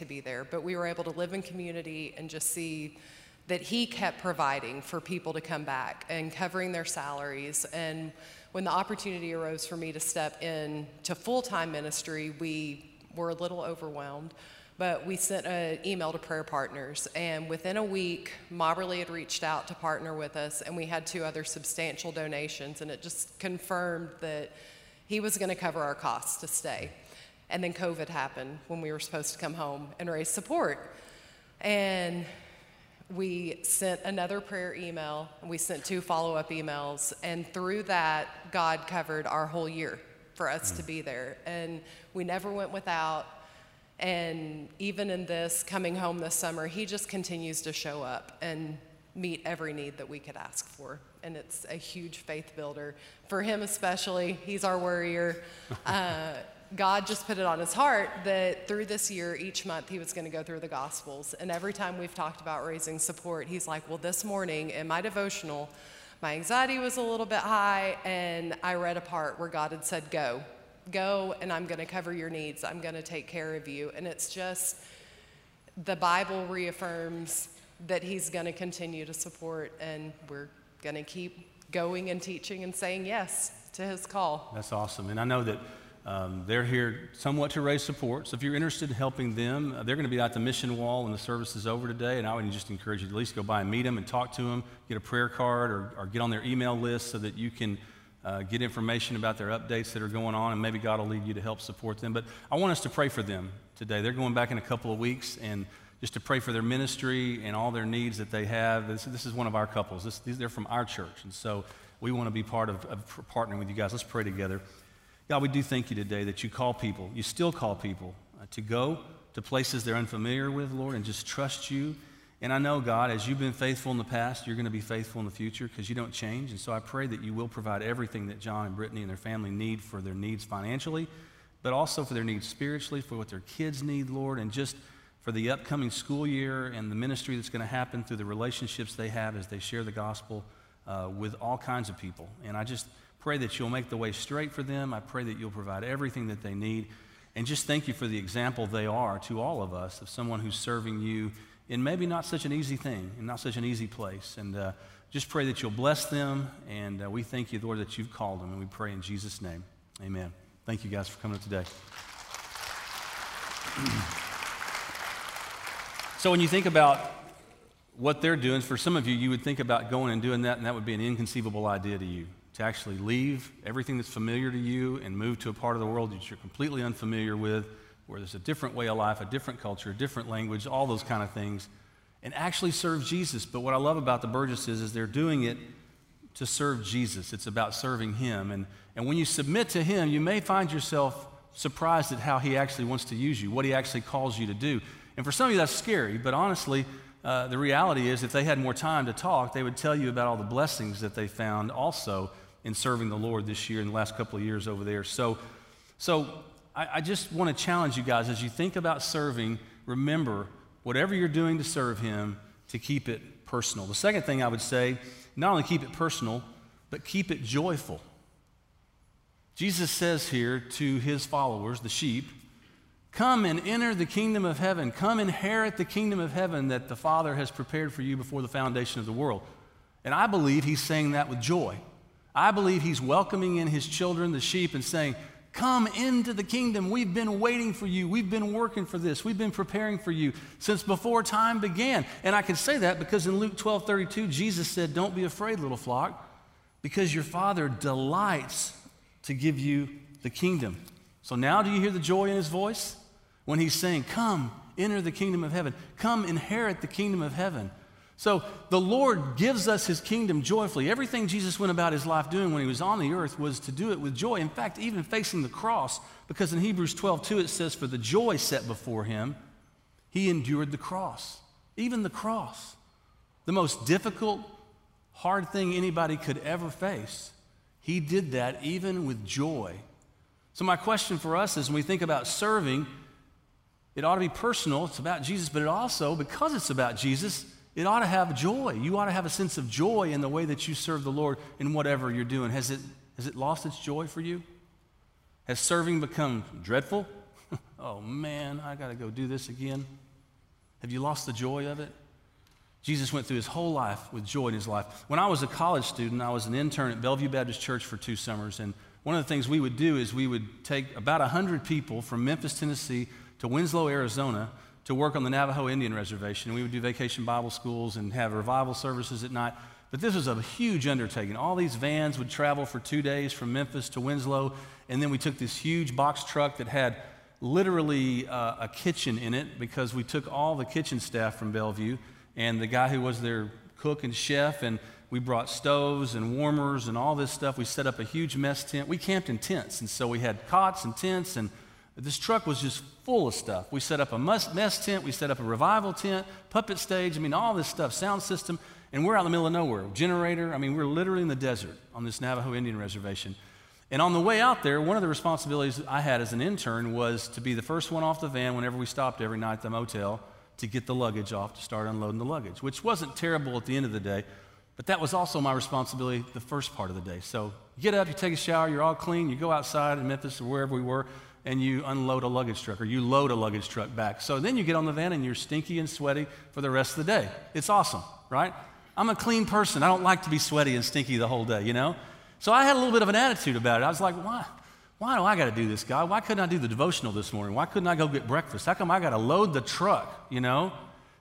to be there, but we were able to live in community and just see that he kept providing for people to come back and covering their salaries. And when the opportunity arose for me to step in to full time ministry, we were a little overwhelmed. But we sent an email to prayer partners, and within a week, Mobberly had reached out to partner with us, and we had two other substantial donations, and it just confirmed that he was going to cover our costs to stay. And then COVID happened when we were supposed to come home and raise support. And we sent another prayer email, and we sent two follow up emails, and through that, God covered our whole year for us to be there. And we never went without. And even in this coming home this summer, He just continues to show up and meet every need that we could ask for. And it's a huge faith builder. For Him, especially, He's our worrier. Uh, God just put it on his heart that through this year, each month, he was going to go through the Gospels. And every time we've talked about raising support, he's like, Well, this morning in my devotional, my anxiety was a little bit high, and I read a part where God had said, Go, go, and I'm going to cover your needs. I'm going to take care of you. And it's just the Bible reaffirms that he's going to continue to support, and we're going to keep going and teaching and saying yes to his call. That's awesome. And I know that um, they're here somewhat to raise support. So if you're interested in helping them, uh, they're going to be at the mission wall when the service is over today. And I would just encourage you to at least go by and meet them and talk to them, get a prayer card, or, or get on their email list so that you can uh, get information about their updates that are going on. And maybe God will lead you to help support them. But I want us to pray for them today. They're going back in a couple of weeks and just to pray for their ministry and all their needs that they have. This, this is one of our couples. This, these, they're from our church. And so we want to be part of, of partnering with you guys. Let's pray together. God, we do thank you today that you call people, you still call people uh, to go to places they're unfamiliar with, Lord, and just trust you. And I know, God, as you've been faithful in the past, you're going to be faithful in the future because you don't change. And so I pray that you will provide everything that John and Brittany and their family need for their needs financially, but also for their needs spiritually, for what their kids need, Lord, and just for the upcoming school year and the ministry that's going to happen through the relationships they have as they share the gospel uh, with all kinds of people. And I just Pray that you'll make the way straight for them. I pray that you'll provide everything that they need. And just thank you for the example they are to all of us of someone who's serving you in maybe not such an easy thing, and not such an easy place. And uh, just pray that you'll bless them. And uh, we thank you, Lord, that you've called them. And we pray in Jesus' name. Amen. Thank you guys for coming today. so when you think about what they're doing, for some of you, you would think about going and doing that, and that would be an inconceivable idea to you to actually leave everything that's familiar to you and move to a part of the world that you're completely unfamiliar with, where there's a different way of life, a different culture, a different language, all those kind of things, and actually serve Jesus. But what I love about the Burgesses is they're doing it to serve Jesus. It's about serving Him. And, and when you submit to Him, you may find yourself surprised at how He actually wants to use you, what He actually calls you to do. And for some of you, that's scary, but honestly, uh, the reality is if they had more time to talk, they would tell you about all the blessings that they found also in serving the Lord this year in the last couple of years over there. So, so I, I just want to challenge you guys as you think about serving, remember whatever you're doing to serve Him, to keep it personal. The second thing I would say, not only keep it personal, but keep it joyful. Jesus says here to his followers, the sheep, Come and enter the kingdom of heaven. Come inherit the kingdom of heaven that the Father has prepared for you before the foundation of the world. And I believe he's saying that with joy. I believe he's welcoming in his children, the sheep, and saying, Come into the kingdom. We've been waiting for you. We've been working for this. We've been preparing for you since before time began. And I can say that because in Luke 12 32, Jesus said, Don't be afraid, little flock, because your Father delights to give you the kingdom. So now do you hear the joy in his voice? When he's saying, Come, enter the kingdom of heaven. Come, inherit the kingdom of heaven. So the Lord gives us his kingdom joyfully. Everything Jesus went about his life doing when he was on the earth was to do it with joy. In fact, even facing the cross, because in Hebrews 12, 2, it says, For the joy set before him, he endured the cross. Even the cross. The most difficult, hard thing anybody could ever face. He did that even with joy. So, my question for us is when we think about serving, it ought to be personal. It's about Jesus, but it also, because it's about Jesus, it ought to have joy. You ought to have a sense of joy in the way that you serve the Lord in whatever you're doing. Has it, has it lost its joy for you? Has serving become dreadful? oh man, I got to go do this again? Have you lost the joy of it? Jesus went through his whole life with joy in his life. When I was a college student, I was an intern at Bellevue Baptist Church for two summers. And one of the things we would do is we would take about 100 people from Memphis, Tennessee to Winslow, Arizona to work on the Navajo Indian Reservation. We would do vacation Bible schools and have revival services at night. But this was a huge undertaking. All these vans would travel for two days from Memphis to Winslow, and then we took this huge box truck that had literally uh, a kitchen in it because we took all the kitchen staff from Bellevue and the guy who was their cook and chef, and we brought stoves and warmers and all this stuff. We set up a huge mess tent. We camped in tents, and so we had cots and tents, and this truck was just full of stuff. We set up a mess tent, we set up a revival tent, puppet stage, I mean, all this stuff, sound system. And we're out in the middle of nowhere. Generator, I mean, we're literally in the desert on this Navajo Indian reservation. And on the way out there, one of the responsibilities I had as an intern was to be the first one off the van whenever we stopped every night at the motel to get the luggage off to start unloading the luggage, which wasn't terrible at the end of the day, but that was also my responsibility the first part of the day. So you get up, you take a shower, you're all clean, you go outside in Memphis or wherever we were, and you unload a luggage truck or you load a luggage truck back. So then you get on the van and you're stinky and sweaty for the rest of the day. It's awesome, right? I'm a clean person. I don't like to be sweaty and stinky the whole day, you know? So I had a little bit of an attitude about it. I was like, why? Why do I got to do this, God? Why couldn't I do the devotional this morning? Why couldn't I go get breakfast? How come I got to load the truck, you know?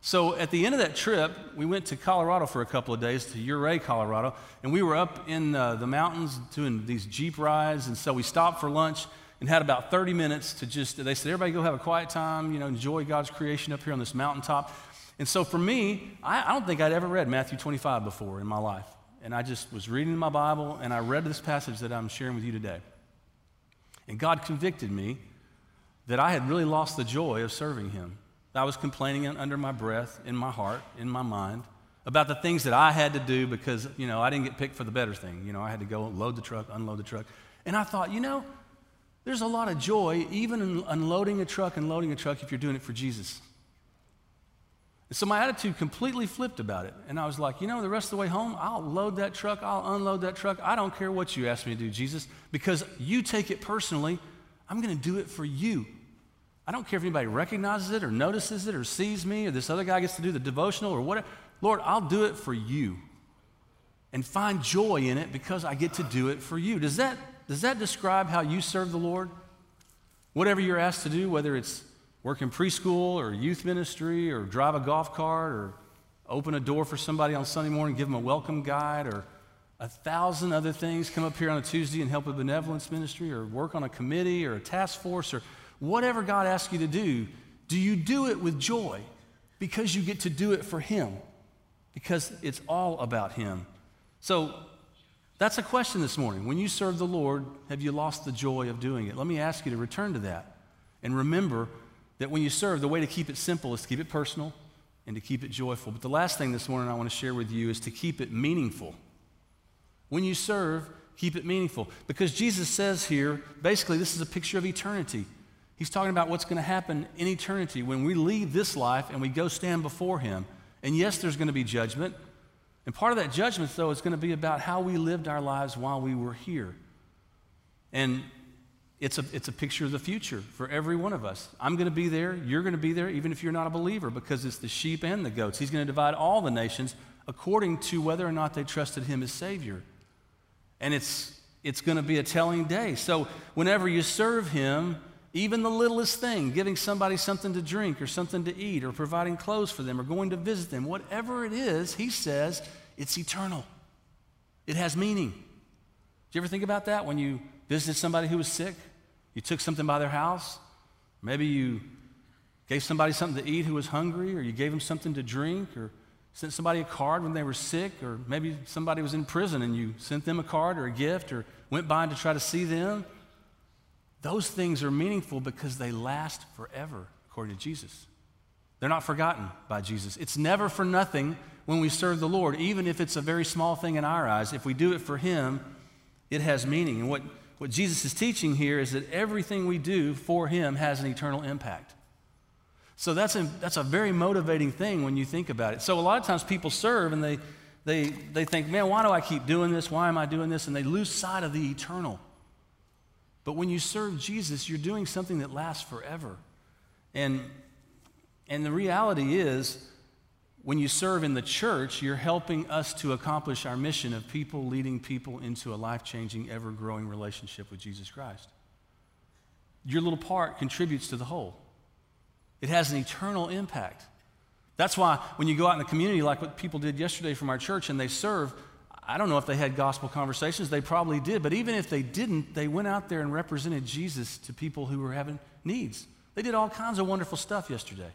So at the end of that trip, we went to Colorado for a couple of days, to Ouray, Colorado, and we were up in uh, the mountains doing these Jeep rides. And so we stopped for lunch and had about 30 minutes to just, they said, everybody go have a quiet time, you know, enjoy God's creation up here on this mountaintop. And so for me, I, I don't think I'd ever read Matthew 25 before in my life. And I just was reading my Bible and I read this passage that I'm sharing with you today. And God convicted me that I had really lost the joy of serving Him. I was complaining under my breath, in my heart, in my mind, about the things that I had to do because, you know, I didn't get picked for the better thing. You know, I had to go load the truck, unload the truck. And I thought, you know, there's a lot of joy even in unloading a truck and loading a truck if you're doing it for Jesus. And so my attitude completely flipped about it. And I was like, you know, the rest of the way home, I'll load that truck, I'll unload that truck. I don't care what you ask me to do, Jesus, because you take it personally. I'm going to do it for you. I don't care if anybody recognizes it or notices it or sees me or this other guy gets to do the devotional or whatever. Lord, I'll do it for you and find joy in it because I get to do it for you. Does that, does that describe how you serve the Lord? Whatever you're asked to do, whether it's work in preschool or youth ministry or drive a golf cart or open a door for somebody on Sunday morning, give them a welcome guide or a thousand other things, come up here on a Tuesday and help a benevolence ministry or work on a committee or a task force or whatever God asks you to do, do you do it with joy because you get to do it for Him? Because it's all about Him. So that's a question this morning. When you serve the Lord, have you lost the joy of doing it? Let me ask you to return to that and remember that when you serve, the way to keep it simple is to keep it personal and to keep it joyful. But the last thing this morning I want to share with you is to keep it meaningful. When you serve, keep it meaningful. Because Jesus says here, basically, this is a picture of eternity. He's talking about what's going to happen in eternity when we leave this life and we go stand before Him. And yes, there's going to be judgment. And part of that judgment, though, is going to be about how we lived our lives while we were here. And it's a, it's a picture of the future for every one of us. I'm going to be there. You're going to be there, even if you're not a believer, because it's the sheep and the goats. He's going to divide all the nations according to whether or not they trusted him as Savior. And it's, it's going to be a telling day. So, whenever you serve him, even the littlest thing, giving somebody something to drink or something to eat or providing clothes for them or going to visit them, whatever it is, he says it's eternal. It has meaning. Do you ever think about that when you visited somebody who was sick? You took something by their house. Maybe you gave somebody something to eat who was hungry, or you gave them something to drink, or sent somebody a card when they were sick, or maybe somebody was in prison and you sent them a card or a gift, or went by to try to see them. Those things are meaningful because they last forever, according to Jesus. They're not forgotten by Jesus. It's never for nothing when we serve the Lord, even if it's a very small thing in our eyes. If we do it for Him, it has meaning. And what what Jesus is teaching here is that everything we do for Him has an eternal impact. So that's a, that's a very motivating thing when you think about it. So a lot of times people serve and they, they, they think, man, why do I keep doing this? Why am I doing this? And they lose sight of the eternal. But when you serve Jesus, you're doing something that lasts forever. And, and the reality is, when you serve in the church, you're helping us to accomplish our mission of people leading people into a life changing, ever growing relationship with Jesus Christ. Your little part contributes to the whole, it has an eternal impact. That's why when you go out in the community, like what people did yesterday from our church, and they serve, I don't know if they had gospel conversations, they probably did, but even if they didn't, they went out there and represented Jesus to people who were having needs. They did all kinds of wonderful stuff yesterday.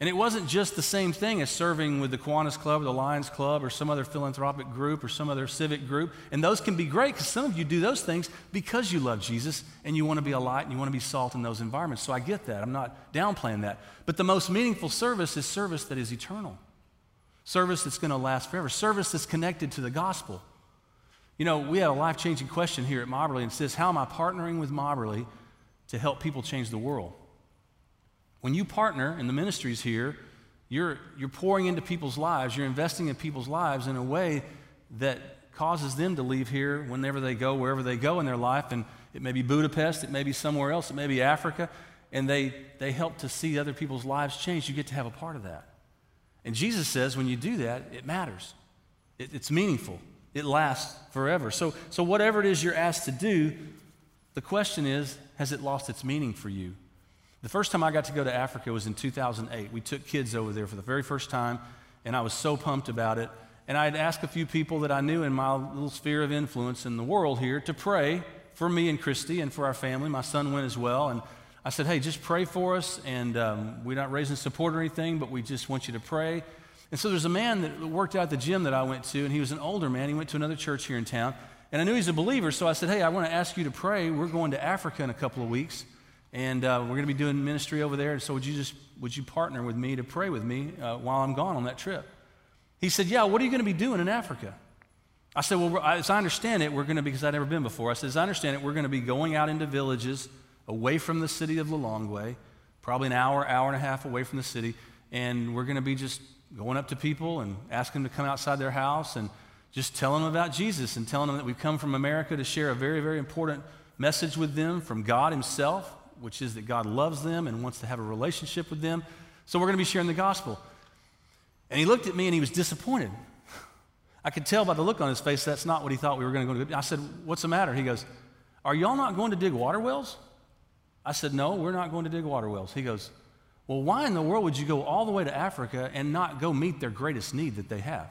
And it wasn't just the same thing as serving with the Kiwanis Club or the Lions Club or some other philanthropic group or some other civic group. And those can be great because some of you do those things because you love Jesus and you want to be a light and you want to be salt in those environments. So I get that. I'm not downplaying that. But the most meaningful service is service that is eternal, service that's going to last forever, service that's connected to the gospel. You know, we have a life changing question here at Mobberly and it says, How am I partnering with Mobberly to help people change the world? When you partner in the ministries here, you're, you're pouring into people's lives, you're investing in people's lives in a way that causes them to leave here whenever they go, wherever they go in their life. And it may be Budapest, it may be somewhere else, it may be Africa. And they, they help to see other people's lives change. You get to have a part of that. And Jesus says when you do that, it matters, it, it's meaningful, it lasts forever. So, so, whatever it is you're asked to do, the question is has it lost its meaning for you? The first time I got to go to Africa was in 2008. We took kids over there for the very first time, and I was so pumped about it. And I had asked a few people that I knew in my little sphere of influence in the world here to pray for me and Christy and for our family. My son went as well. And I said, hey, just pray for us. And um, we're not raising support or anything, but we just want you to pray. And so there's a man that worked out at the gym that I went to, and he was an older man. He went to another church here in town. And I knew he's a believer, so I said, hey, I want to ask you to pray. We're going to Africa in a couple of weeks and uh, we're going to be doing ministry over there. So would you just would you partner with me to pray with me uh, while I'm gone on that trip? He said, Yeah. What are you going to be doing in Africa? I said, Well, as I understand it, we're going to because I'd never been before. I said, As I understand it, we're going to be going out into villages away from the city of Lilongwe, probably an hour, hour and a half away from the city, and we're going to be just going up to people and asking them to come outside their house and just telling them about Jesus and telling them that we've come from America to share a very, very important message with them from God Himself which is that God loves them and wants to have a relationship with them. So we're going to be sharing the gospel. And he looked at me and he was disappointed. I could tell by the look on his face that's not what he thought we were going to go to. I said, What's the matter? He goes, Are y'all not going to dig water wells? I said, No, we're not going to dig water wells. He goes, Well, why in the world would you go all the way to Africa and not go meet their greatest need that they have?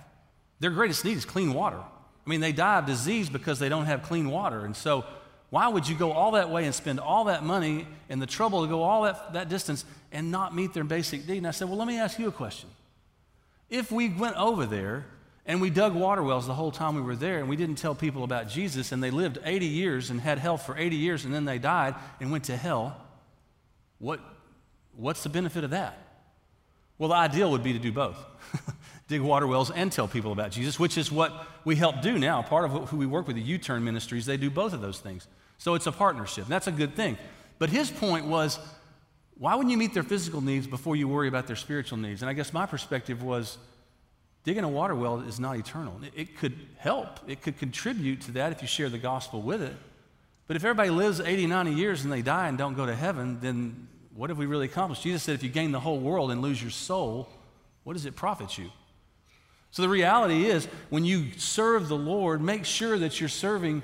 Their greatest need is clean water. I mean, they die of disease because they don't have clean water. And so why would you go all that way and spend all that money and the trouble to go all that, that distance and not meet their basic need? And I said, Well, let me ask you a question. If we went over there and we dug water wells the whole time we were there and we didn't tell people about Jesus and they lived 80 years and had health for 80 years and then they died and went to hell, what, what's the benefit of that? Well, the ideal would be to do both. dig water wells and tell people about Jesus, which is what we help do now. Part of who we work with, the U Turn Ministries, they do both of those things. So it's a partnership. And that's a good thing. But his point was why wouldn't you meet their physical needs before you worry about their spiritual needs? And I guess my perspective was digging a water well is not eternal. It could help, it could contribute to that if you share the gospel with it. But if everybody lives 80, 90 years and they die and don't go to heaven, then what have we really accomplished? Jesus said if you gain the whole world and lose your soul, what does it profit you? So the reality is, when you serve the Lord, make sure that you're serving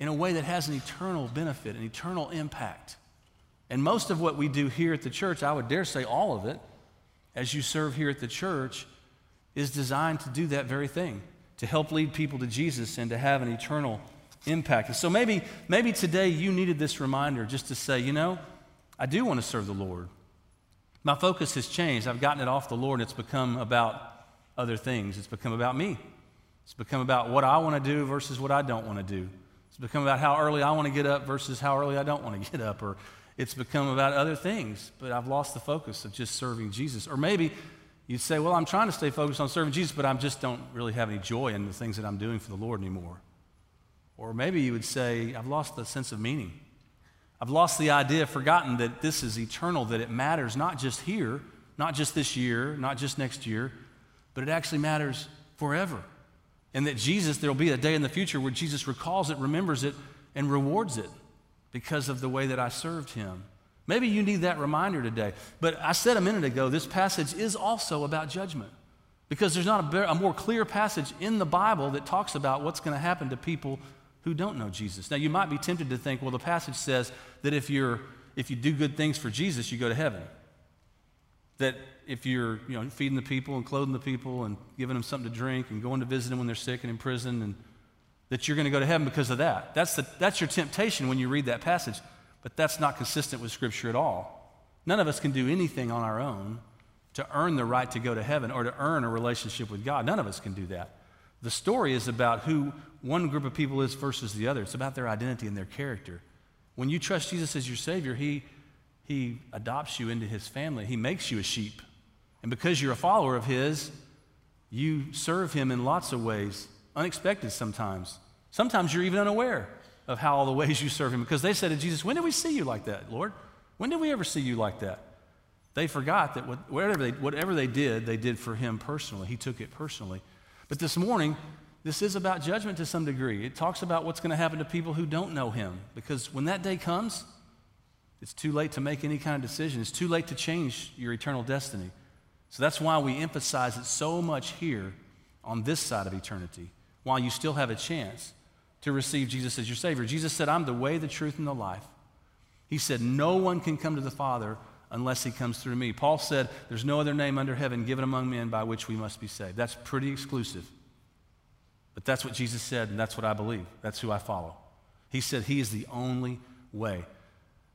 in a way that has an eternal benefit, an eternal impact. And most of what we do here at the church, I would dare say all of it, as you serve here at the church, is designed to do that very thing, to help lead people to Jesus and to have an eternal impact. And so maybe, maybe today you needed this reminder just to say, you know, I do want to serve the Lord. My focus has changed. I've gotten it off the Lord and it's become about other things. It's become about me. It's become about what I want to do versus what I don't want to do. It's become about how early I want to get up versus how early I don't want to get up. Or it's become about other things, but I've lost the focus of just serving Jesus. Or maybe you'd say, well, I'm trying to stay focused on serving Jesus, but I just don't really have any joy in the things that I'm doing for the Lord anymore. Or maybe you would say, I've lost the sense of meaning. I've lost the idea, forgotten that this is eternal, that it matters not just here, not just this year, not just next year, but it actually matters forever. And that Jesus, there will be a day in the future where Jesus recalls it, remembers it, and rewards it. because of the way that I served him. Maybe you need that reminder today. But I said a minute ago, this passage is also about judgment because there's not a, a more clear passage in the Bible that talks about what's going to happen to people who don't know Jesus. Now, you might be tempted to think, well, the passage says that if, you're, if you do good things for Jesus, you go to heaven. That if you're you know, feeding the people and clothing the people and giving them something to drink and going to visit them when they're sick and in prison, and that you're going to go to heaven because of that. That's, the, that's your temptation when you read that passage, but that's not consistent with Scripture at all. None of us can do anything on our own to earn the right to go to heaven or to earn a relationship with God. None of us can do that. The story is about who one group of people is versus the other. It's about their identity and their character. When you trust Jesus as your Savior, He, he adopts you into His family, He makes you a sheep. And because you're a follower of His, you serve Him in lots of ways, unexpected sometimes. Sometimes you're even unaware of how all the ways you serve Him because they said to Jesus, When did we see you like that, Lord? When did we ever see you like that? They forgot that whatever they, whatever they did, they did for Him personally. He took it personally. But this morning, this is about judgment to some degree. It talks about what's going to happen to people who don't know Him. Because when that day comes, it's too late to make any kind of decision. It's too late to change your eternal destiny. So that's why we emphasize it so much here on this side of eternity, while you still have a chance to receive Jesus as your Savior. Jesus said, I'm the way, the truth, and the life. He said, No one can come to the Father unless he comes through me. Paul said, There's no other name under heaven given among men by which we must be saved. That's pretty exclusive. But that's what Jesus said, and that's what I believe. That's who I follow. He said he is the only way.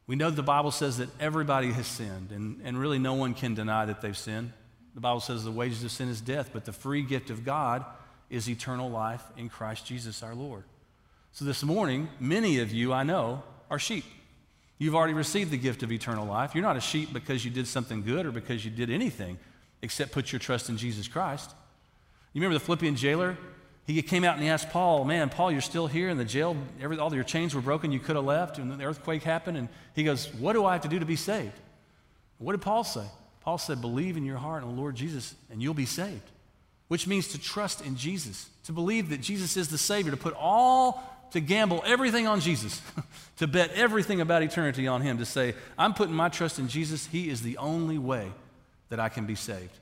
We know the Bible says that everybody has sinned, and, and really no one can deny that they've sinned. The Bible says the wages of sin is death, but the free gift of God is eternal life in Christ Jesus our Lord. So this morning, many of you I know are sheep. You've already received the gift of eternal life. You're not a sheep because you did something good or because you did anything except put your trust in Jesus Christ. You remember the Philippian jailer? He came out and he asked Paul, Man, Paul, you're still here in the jail. Every, all your chains were broken. You could have left. And the earthquake happened. And he goes, What do I have to do to be saved? What did Paul say? Paul said, Believe in your heart in the Lord Jesus and you'll be saved, which means to trust in Jesus, to believe that Jesus is the Savior, to put all to gamble everything on Jesus, to bet everything about eternity on Him, to say, I'm putting my trust in Jesus. He is the only way that I can be saved.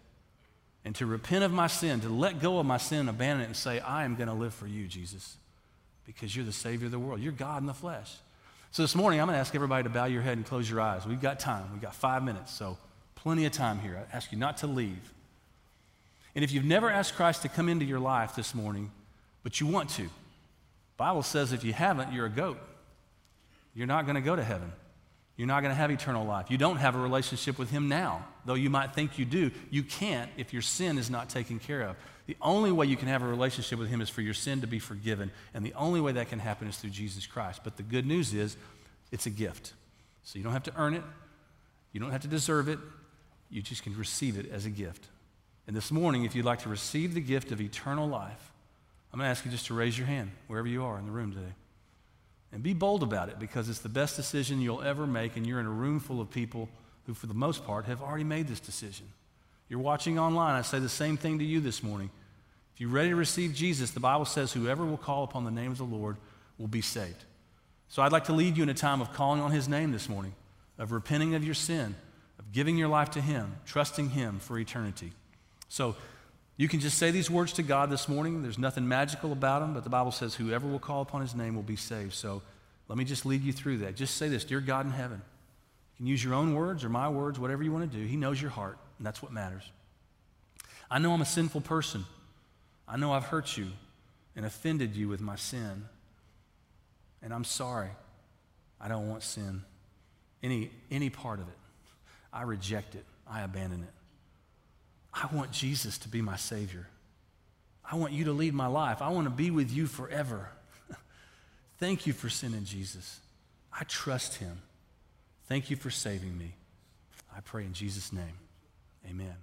And to repent of my sin, to let go of my sin abandon it and say, I am going to live for you, Jesus, because you're the Savior of the world. You're God in the flesh. So this morning, I'm going to ask everybody to bow your head and close your eyes. We've got time. We've got five minutes, so plenty of time here. I ask you not to leave. And if you've never asked Christ to come into your life this morning, but you want to, Bible says if you haven't, you're a goat. You're not going to go to heaven. You're not going to have eternal life. You don't have a relationship with Him now, though you might think you do. You can't if your sin is not taken care of. The only way you can have a relationship with Him is for your sin to be forgiven, and the only way that can happen is through Jesus Christ. But the good news is it's a gift. So you don't have to earn it, you don't have to deserve it, you just can receive it as a gift. And this morning, if you'd like to receive the gift of eternal life, I'm going to ask you just to raise your hand wherever you are in the room today. And be bold about it because it's the best decision you'll ever make, and you're in a room full of people who, for the most part, have already made this decision. You're watching online. I say the same thing to you this morning. If you're ready to receive Jesus, the Bible says whoever will call upon the name of the Lord will be saved. So I'd like to lead you in a time of calling on his name this morning, of repenting of your sin, of giving your life to him, trusting him for eternity. So you can just say these words to God this morning. There's nothing magical about them, but the Bible says whoever will call upon his name will be saved. So let me just lead you through that. Just say this Dear God in heaven, you can use your own words or my words, whatever you want to do. He knows your heart, and that's what matters. I know I'm a sinful person. I know I've hurt you and offended you with my sin. And I'm sorry. I don't want sin, any, any part of it. I reject it, I abandon it. I want Jesus to be my Savior. I want you to lead my life. I want to be with you forever. Thank you for sending Jesus. I trust him. Thank you for saving me. I pray in Jesus' name. Amen.